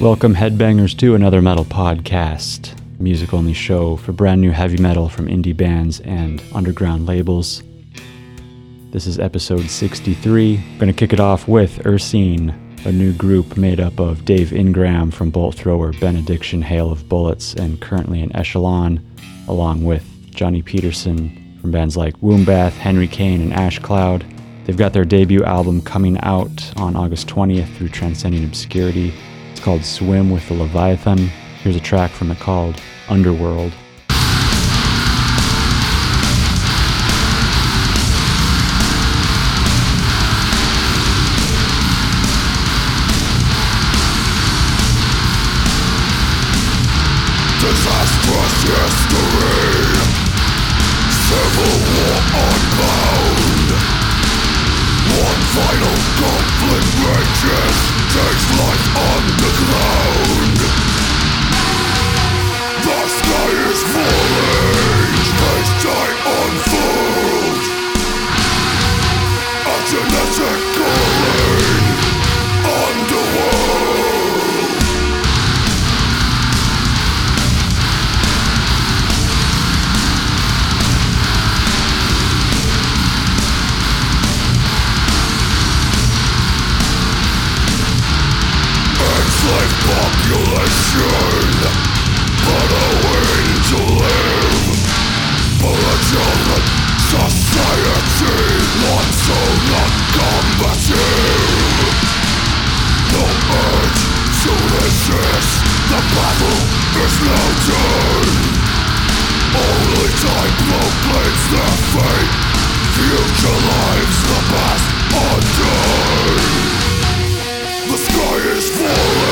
Welcome, headbangers, to another metal podcast, music only show for brand new heavy metal from indie bands and underground labels. This is episode 63. I'm going to kick it off with Ursinne, a new group made up of Dave Ingram from Bolt Thrower, Benediction, Hail of Bullets, and currently in Echelon, along with Johnny Pettersson from bands like Wombbath, Henry Kane, and Ash Cloud. They've got their debut album coming out on August 20th through Transcending Obscurity. It's called Swim with the Leviathan. Here's a track from it called Underworld. The battle is no turn Only time proclaims their fate. Future lives the past undone the sky is falling,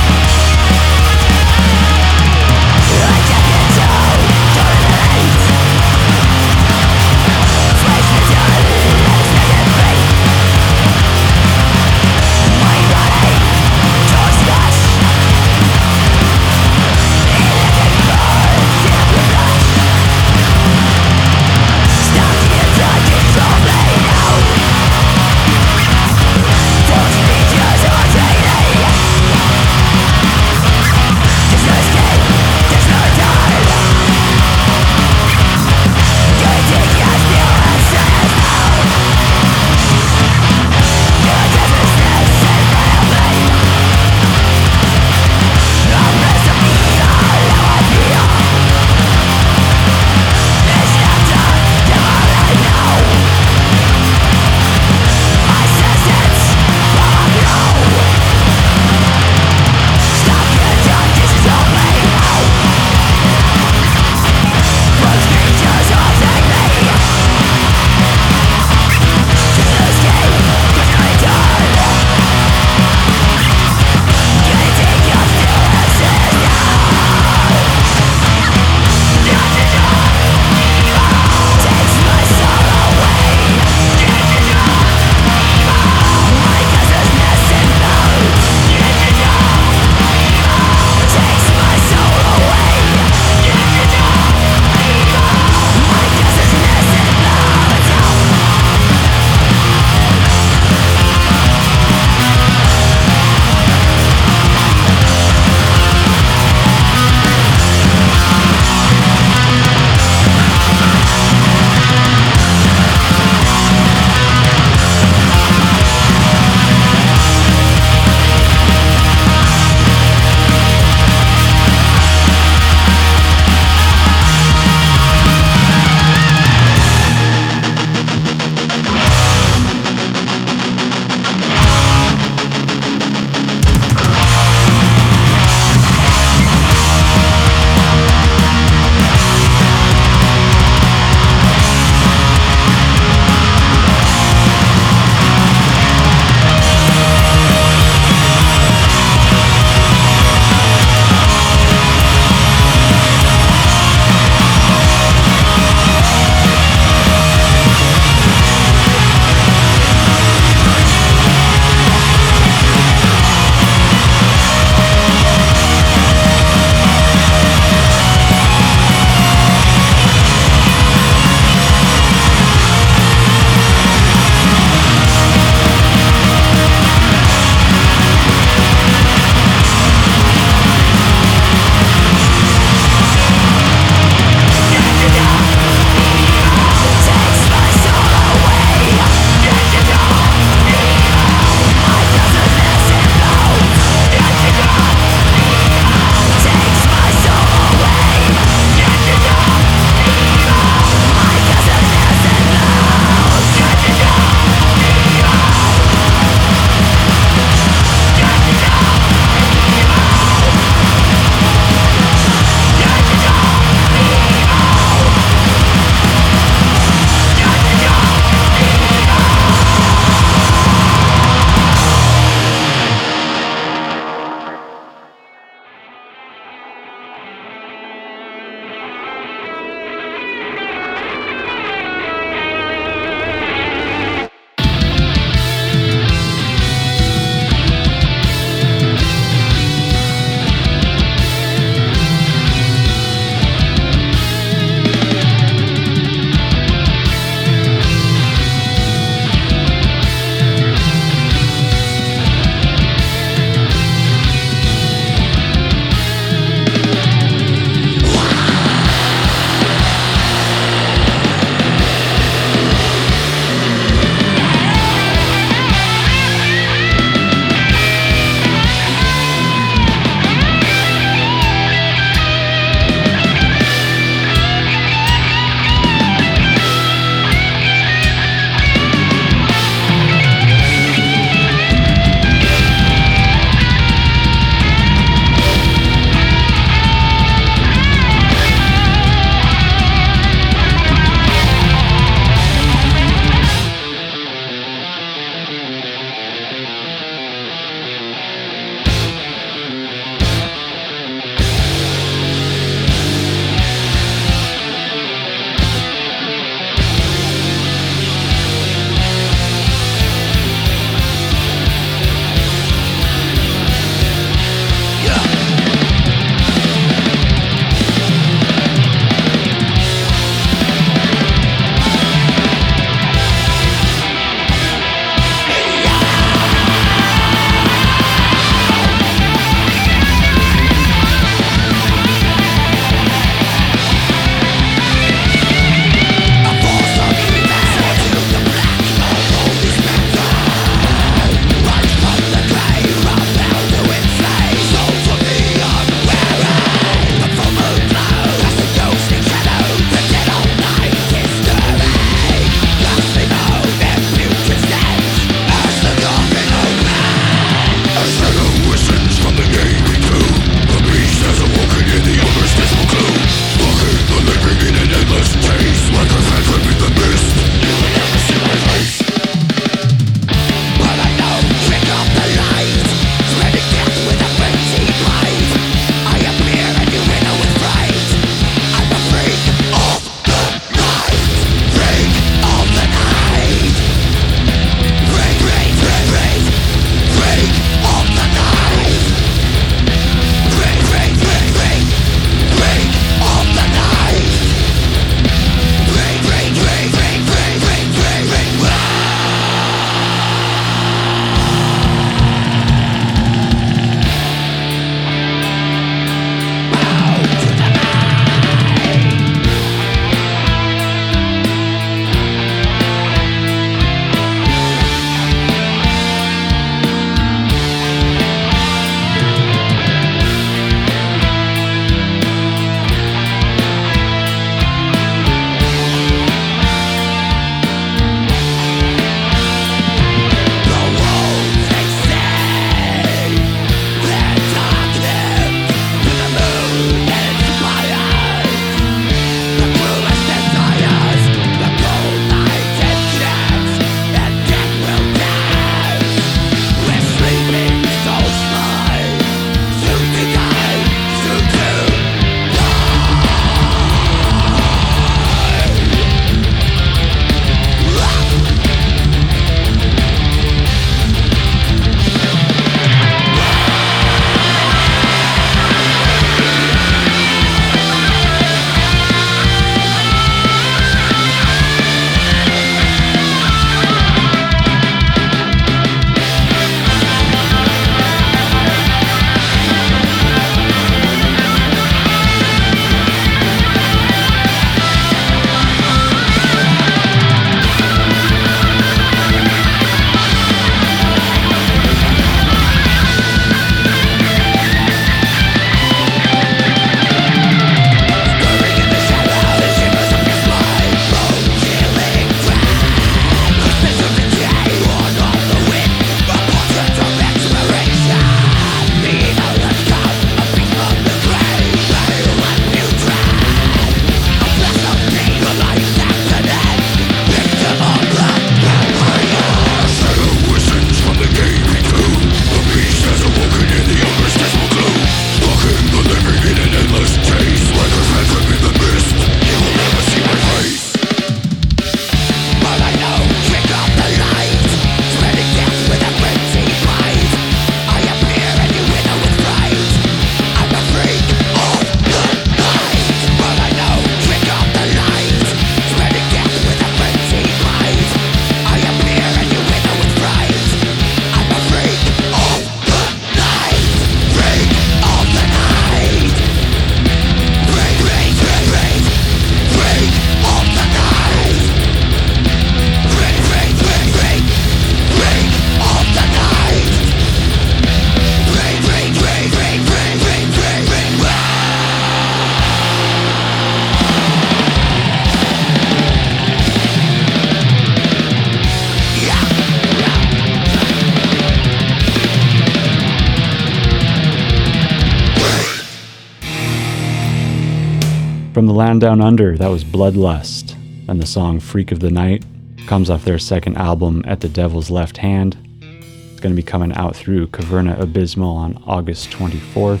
land down under, that was Bloodlust, and the song Freak of the Night comes off their second album, At the Devil's Left Hand. It's going to be coming out through Caverna Abismal on August 24th.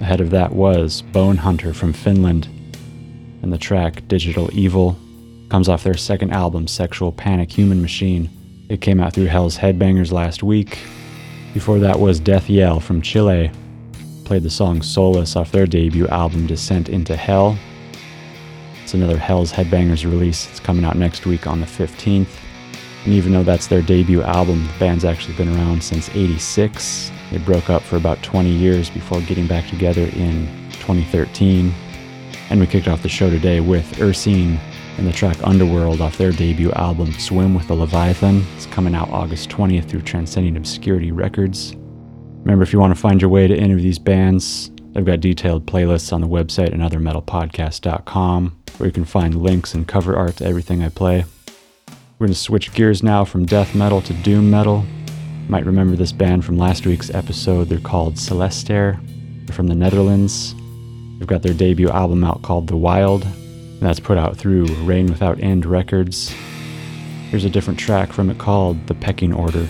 Ahead of that was Bone Hunter from Finland, and the track Digital Evil comes off their second album, Sexual Panic Human Machine. It came out through Hell's Headbangers last week. Before that was Death Yell from Chile. Played the song Solace off their debut album, Descent into Hell. It's another Hell's Headbangers release. It's coming out next week on the 15th. And even though that's their debut album, the band's actually been around since 86. They broke up for about 20 years before getting back together in 2013. And we kicked off the show today with Ursinne and the track Underworld off their debut album Swim with the Leviathan. It's coming out August 20th through Transcending Obscurity Records. Remember, if you want to find your way to any of these bands, I've got detailed playlists on the website and othermetalpodcast.com where you can find links and cover art to everything I play. We're going to switch gears now from death metal to doom metal. You might remember this band from last week's episode. They're called Celestair. They're from the Netherlands. They've got their debut album out called The Wild, and that's put out through Rain Without End Records. Here's a different track from it called The Pecking Order.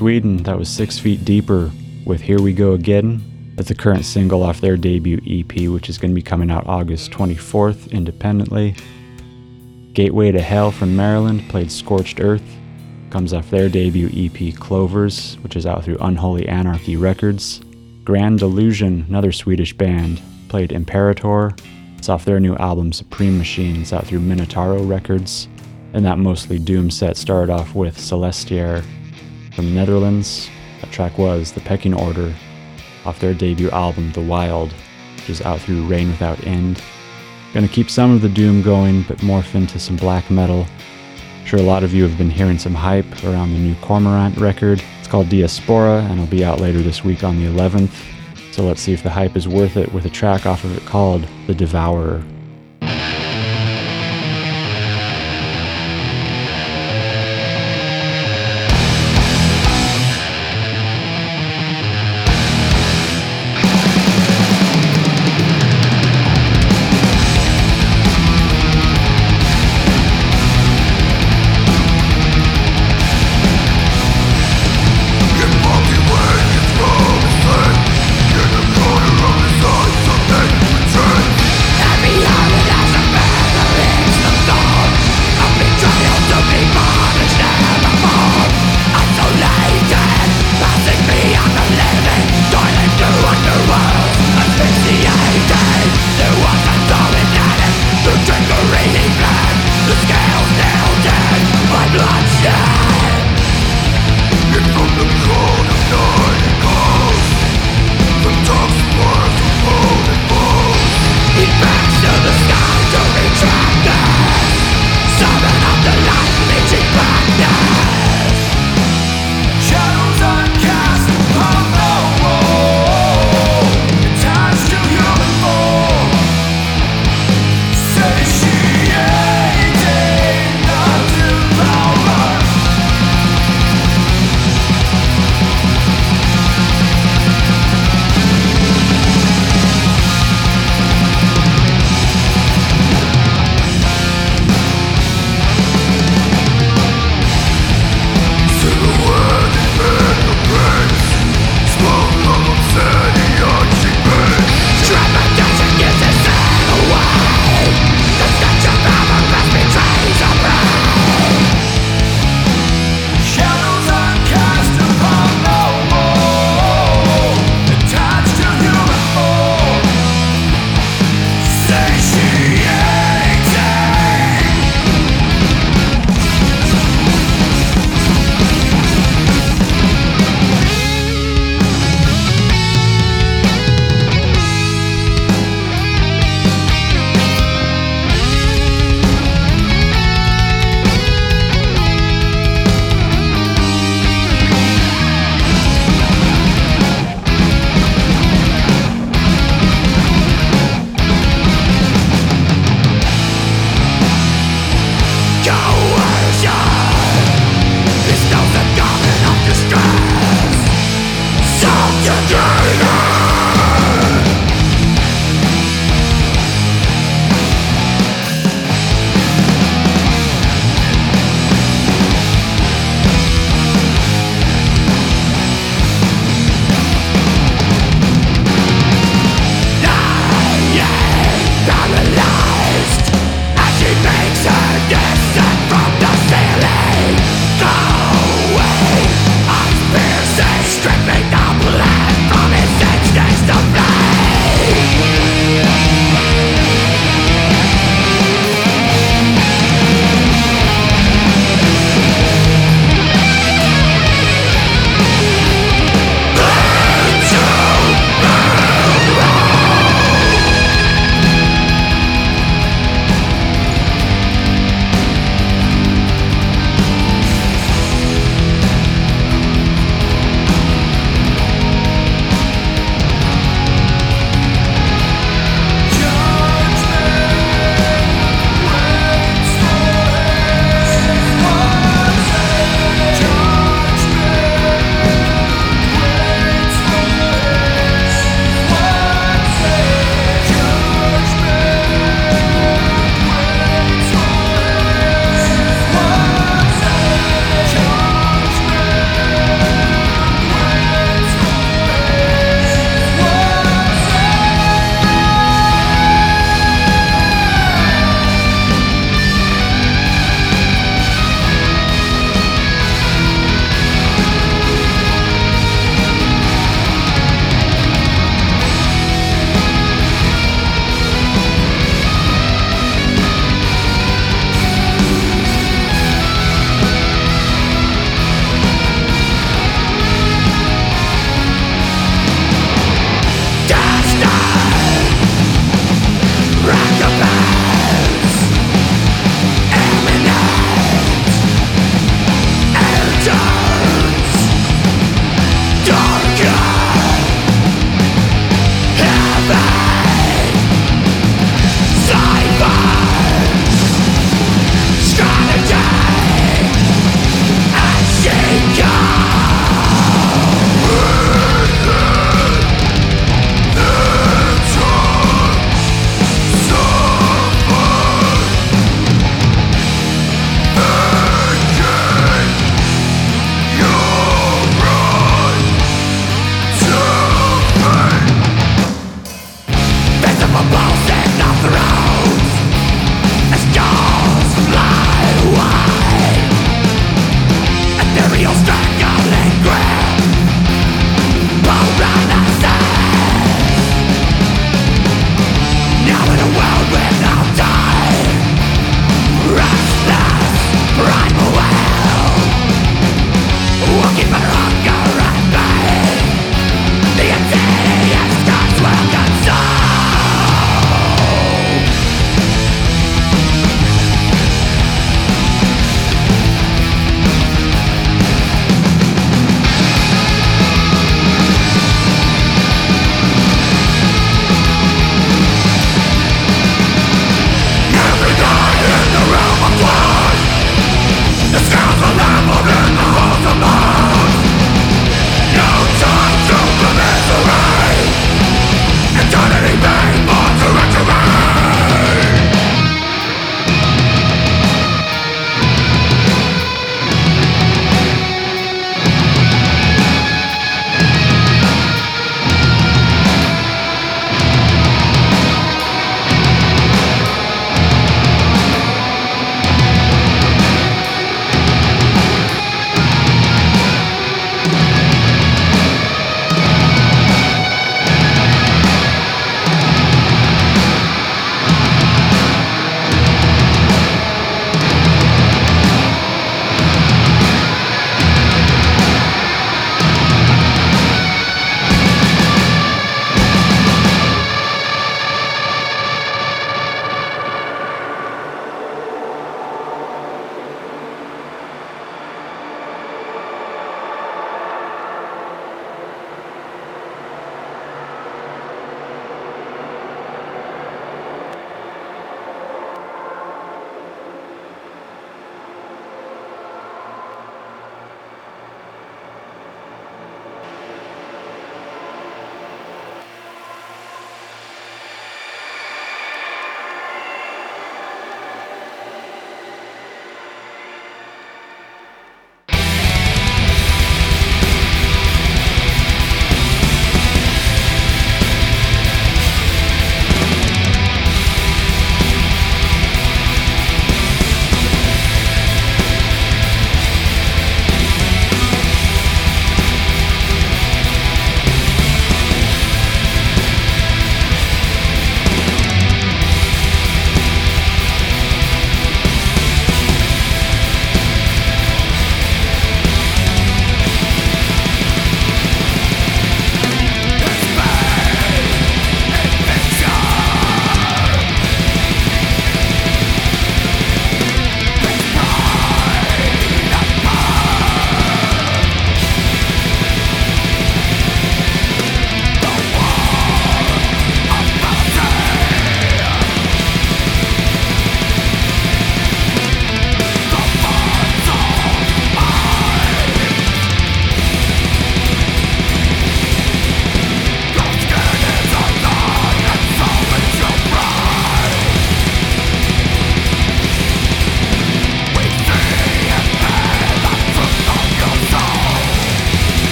Sweden, that was Six Feet Deeper with Here We Go Again. That's the current single off their debut EP, which is going to be coming out August 24th independently. Gateway to Hell from Maryland played Scorched Earth. Comes off their debut EP Clovers, which is out through Unholy Anarchy Records. Grand Delusion, another Swedish band, played Imperator. It's off their new album Supreme Machines out through Minotauro Records. And that mostly Doom set started off with Celestiaire from Netherlands. That track was The Pecking Order off their debut album The Wild, which is out through Rain Without End. Gonna keep some of the Doom going, but morph into some black metal. Sure, a lot of you have been hearing some hype around the new Cormorant record. It's called Diaspora and it'll be out later this week on the 11th. So let's see if the hype is worth it with a track off of it called The Devourer.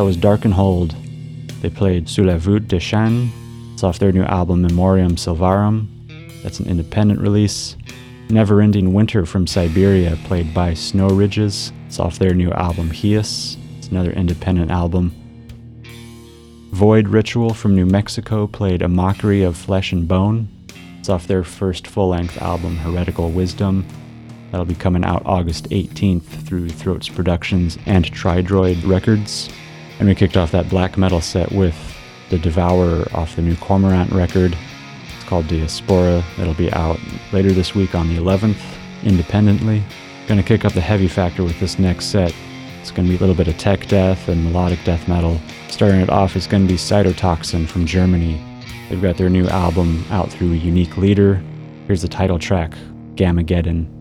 That was Dark and Darkenhold. They played Sous la voûte des Chênes. It's off their new album Memoriam Silvarum. That's an independent release. Never Ending Winter from Siberia, played by Snow Ridges. It's off their new album Hias. It's another independent album. Void Ritual from New Mexico played A Mockery of Flesh and Bone. It's off their first full length album, Heretical Wisdom. That'll be coming out August 18th through Throats Productions and Tridroid Records. And we kicked off that black metal set with The Devourer off the new Cormorant record. It's called Diaspora. It'll be out later this week on the 11th, independently. Gonna kick up the heavy factor with this next set. It's gonna be a little bit of tech death and melodic death metal. Starting it off is gonna be Cytotoxin from Germany. They've got their new album out through Unique Leader. Here's the title track, Gammageddon.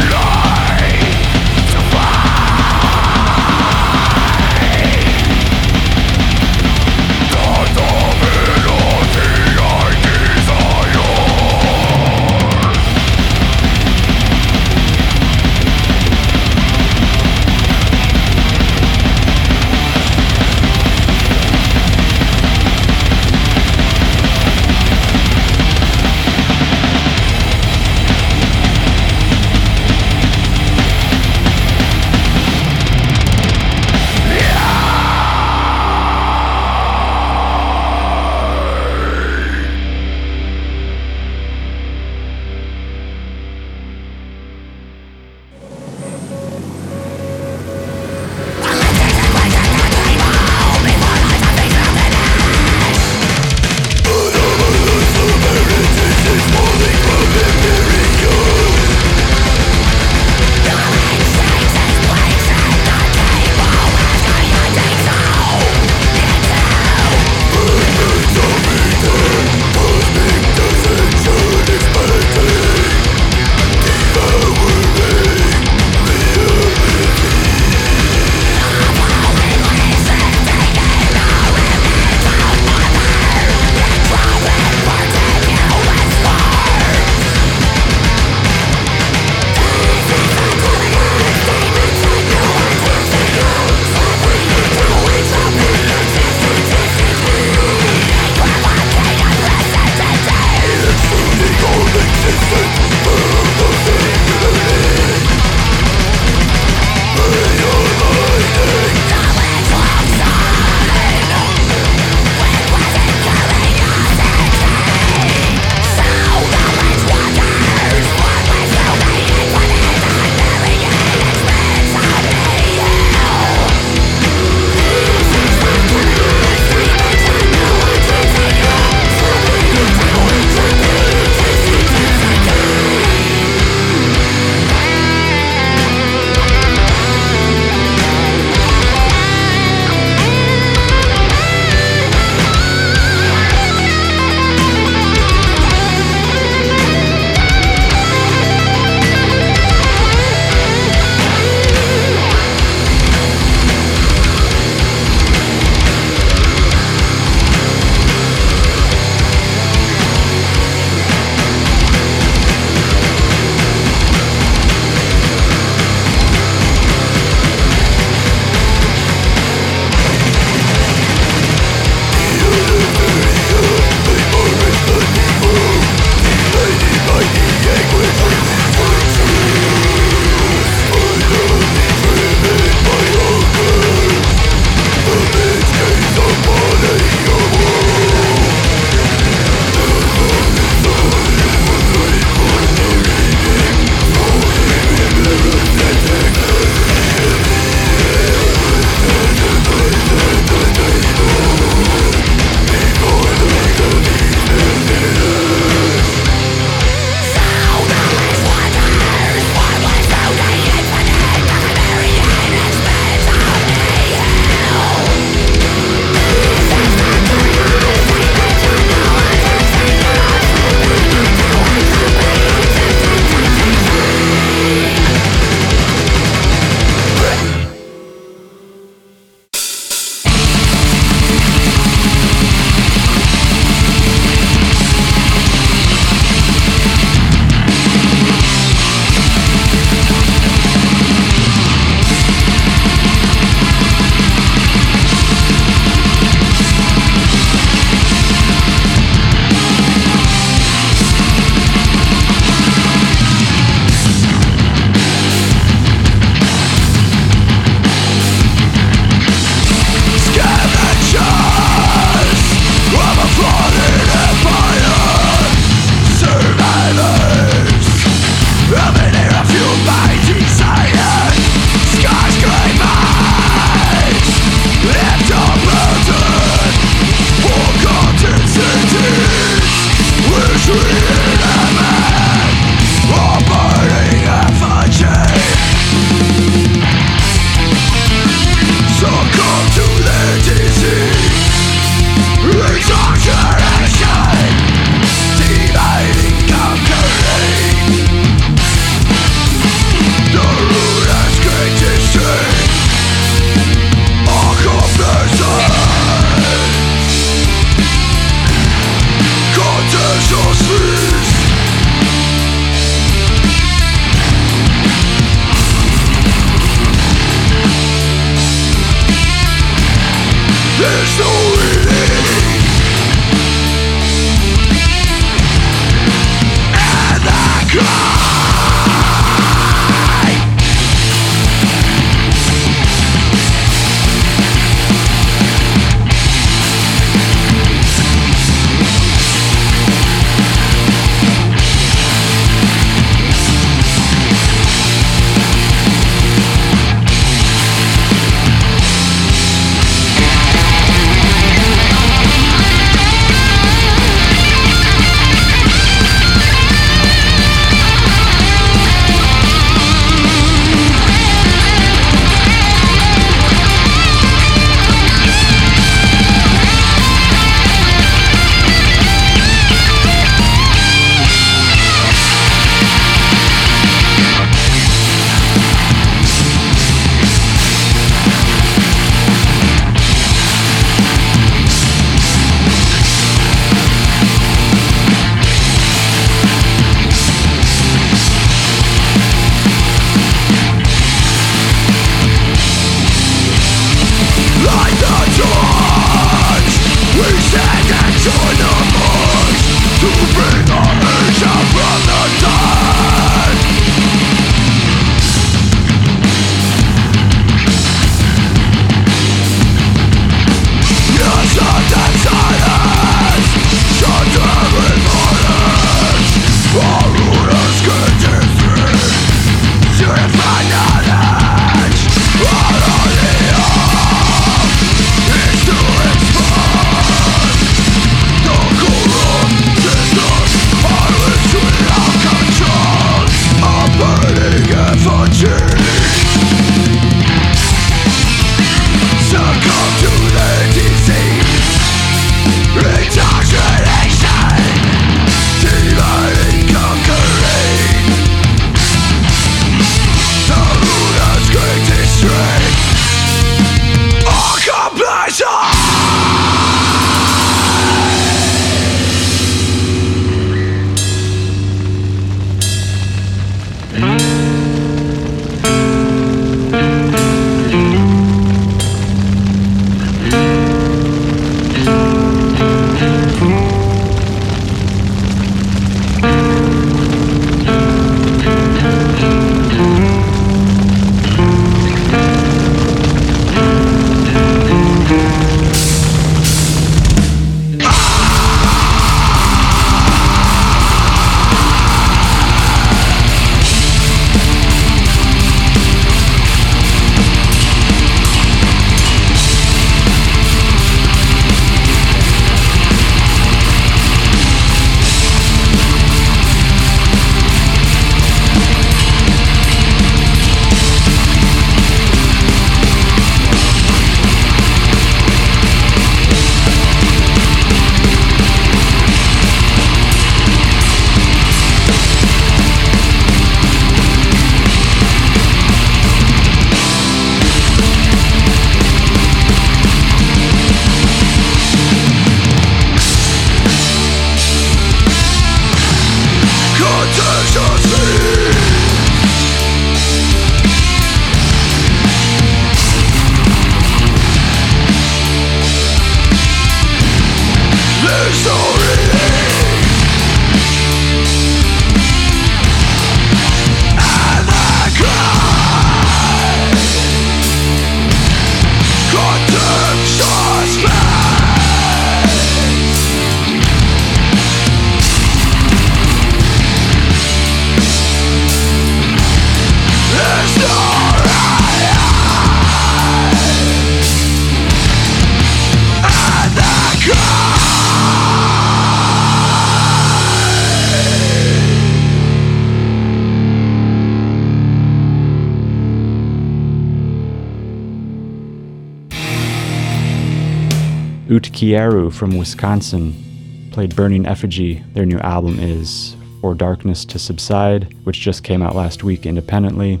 Utkieru from Wisconsin played Burning Effigy. Their new album is For Darkness to Subside, which just came out last week independently.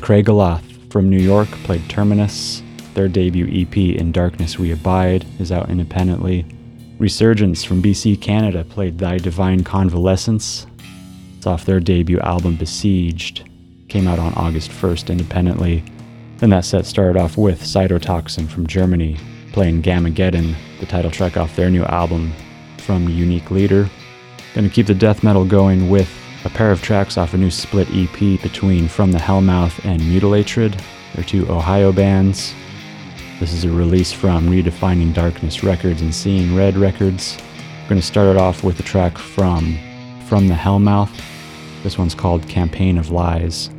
Craig Aloth from New York played Terminus. Their debut EP, In Darkness We Abide, is out independently. Resurgence from BC, Canada played Thy Divine Convalescence. It's off their debut album, Besieged. Came out on August 1st independently. Then that set started off with Cytotoxin from Germany, playing Gammageddon, the title track off their new album from Unique Leader. Gonna keep the death metal going with a pair of tracks off a new split EP between From the Hellmouth and Mutilatred. They're two Ohio bands. This is a release from Redefining Darkness Records and Seeing Red Records. We're to start it off with a track from From the Hellmouth. This one's called Campaign of Lies.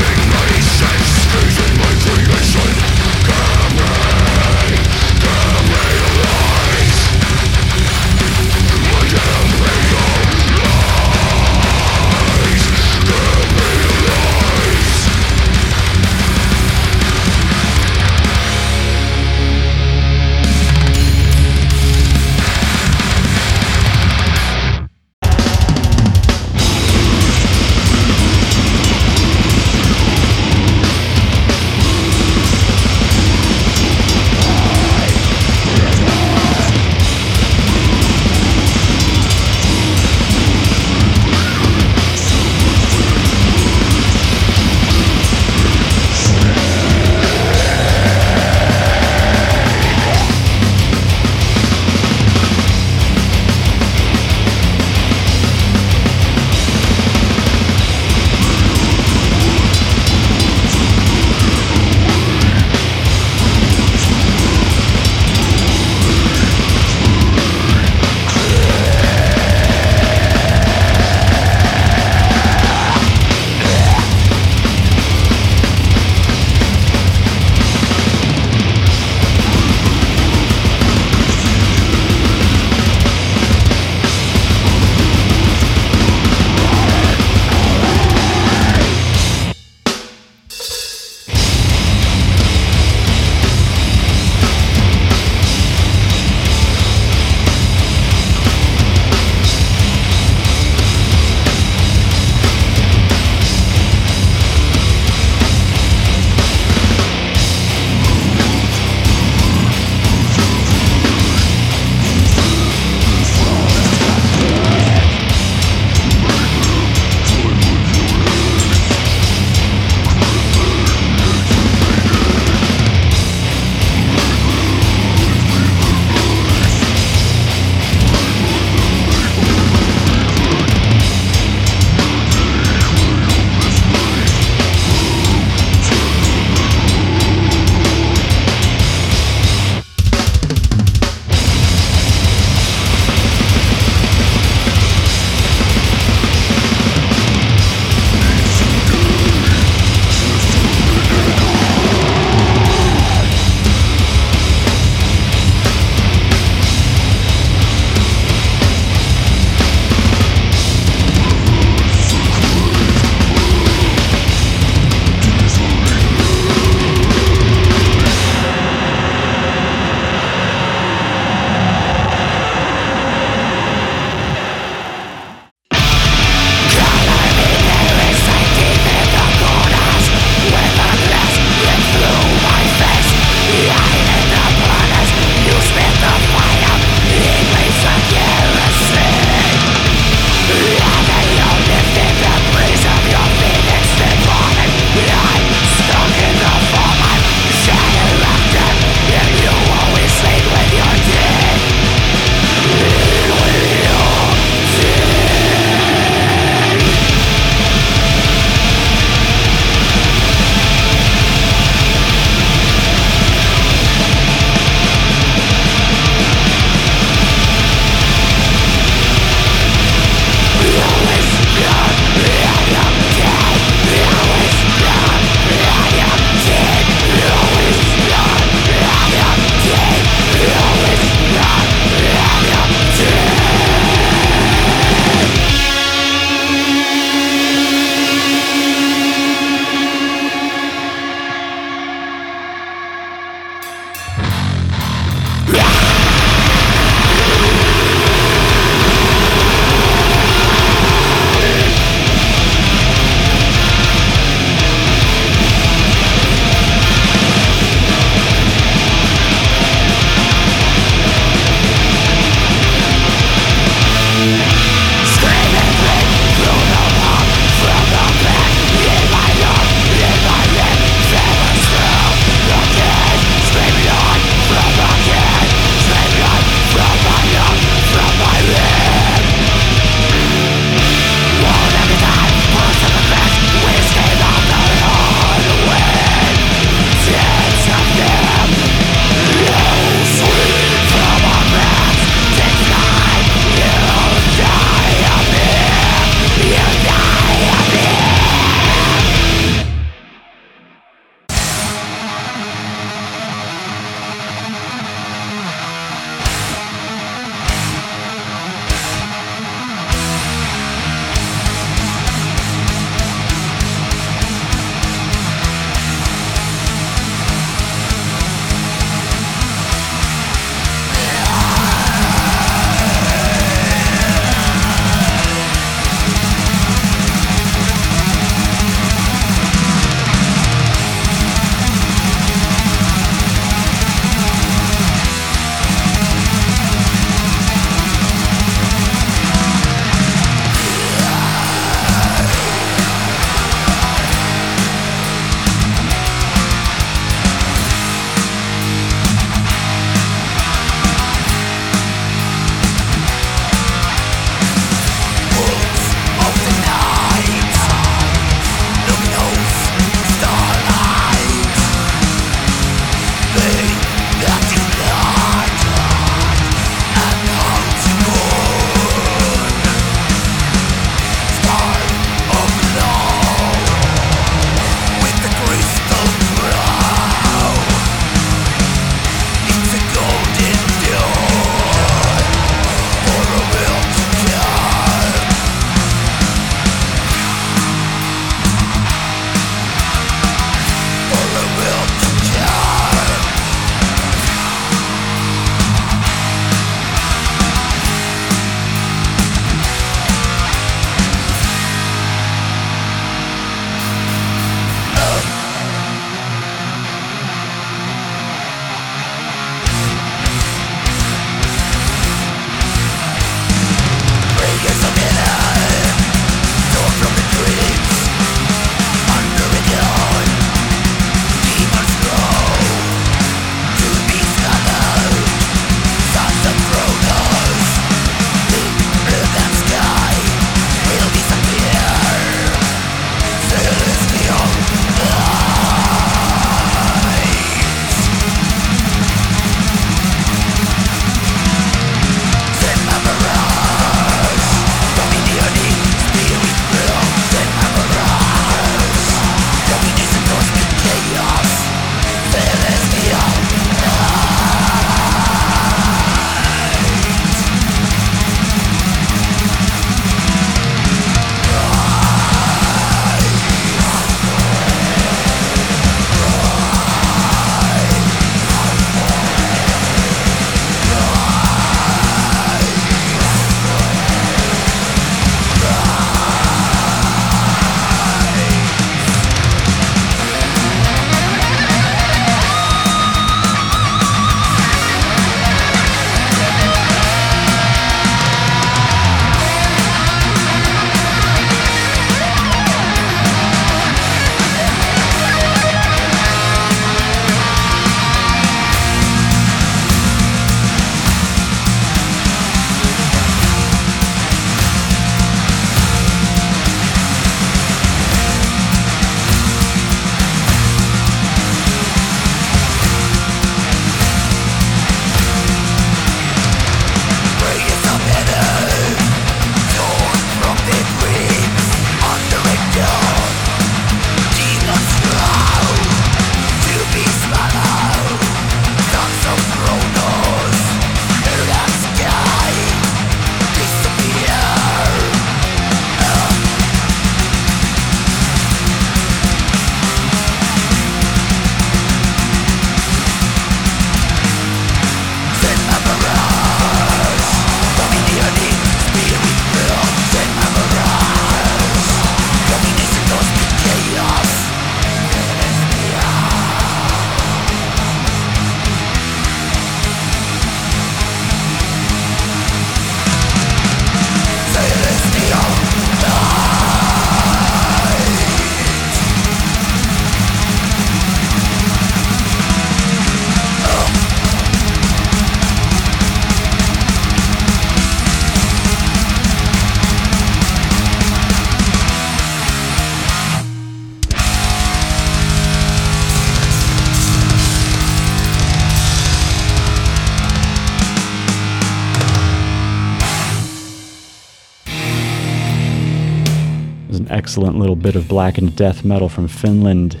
Excellent little bit of blackened death metal from Finland.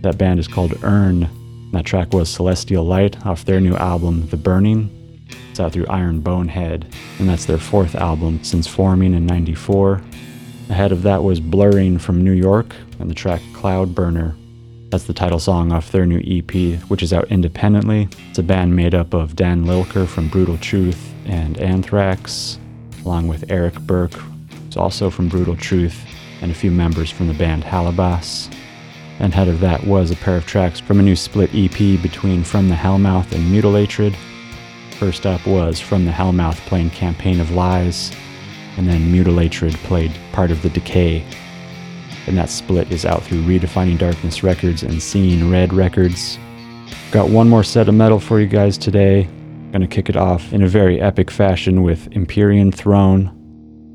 That band is called Urn. That track was Celestial Light off their new album, The Burning. It's out through Iron Bonehead, and that's their fourth album since forming in 94. Ahead of that was Blurring from New York and the track Cloud Burner. That's the title song off their new EP, which is out independently. It's a band made up of Dan Lilker from Brutal Truth and Anthrax, along with Eric Burke, who's also from Brutal Truth, and a few members from the band Hallabas. And ahead of that was a pair of tracks from a new split EP between From the Hellmouth and Mutilatred. First up was From the Hellmouth playing Campaign of Lies, and then Mutilatred played part of The Decay. And that split is out through Redefining Darkness Records and Seeing Red Records. Got one more set of metal for you guys today. Gonna kick it off in a very epic fashion with Empyrean Throne.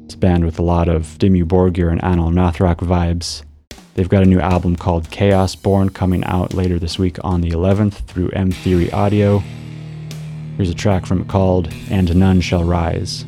It's a band with a lot of Dimmu Borgir and Anaal Nathrakh vibes. They've got a new album called Chaos Born coming out later this week on the 11th through M Theory Audio. Here's a track from it called And None Shall Rise.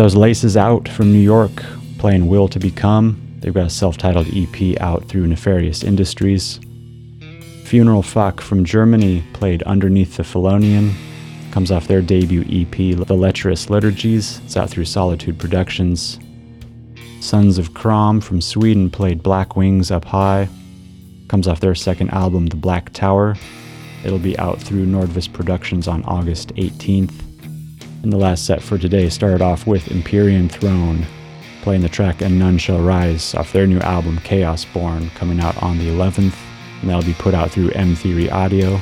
Those Laces Out from New York, playing Will to Become. They've got a self titled EP out through Nefarious Industries. Funeral Fuck from Germany played Underneath the Felonian. Comes off their debut EP, The Lecherous Liturgies. It's out through Solitude Productions. Sons of Crom from Sweden played Black Wings Up High. Comes off their second album, The Black Tower. It'll be out through Nordvis Productions on August 18th. And the last set for today started off with Empyrean Throne, playing the track And None Shall Rise off their new album Chaos Born, coming out on the 11th. And that'll be put out through M Theory Audio.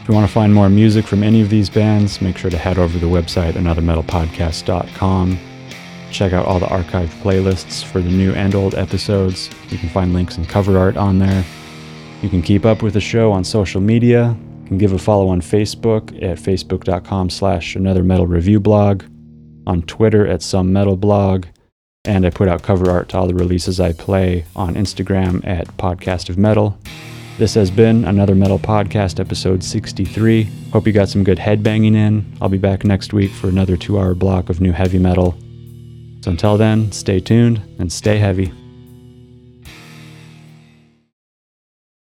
If you want to find more music from any of these bands, make sure to head over to the website anothermetalpodcast.com. Check out all the archived playlists for the new and old episodes. You can find links and cover art on there. You can keep up with the show on social media. Can give a follow on Facebook at facebook.com slash another metal review blog, on Twitter at some metal blog, and I put out cover art to all the releases I play on Instagram at Podcast of Metal. This has been another Metal Podcast, episode 63. Hope you got some good headbanging in. I'll be back next week for another two hour block of new heavy metal. So until then, stay tuned and stay heavy.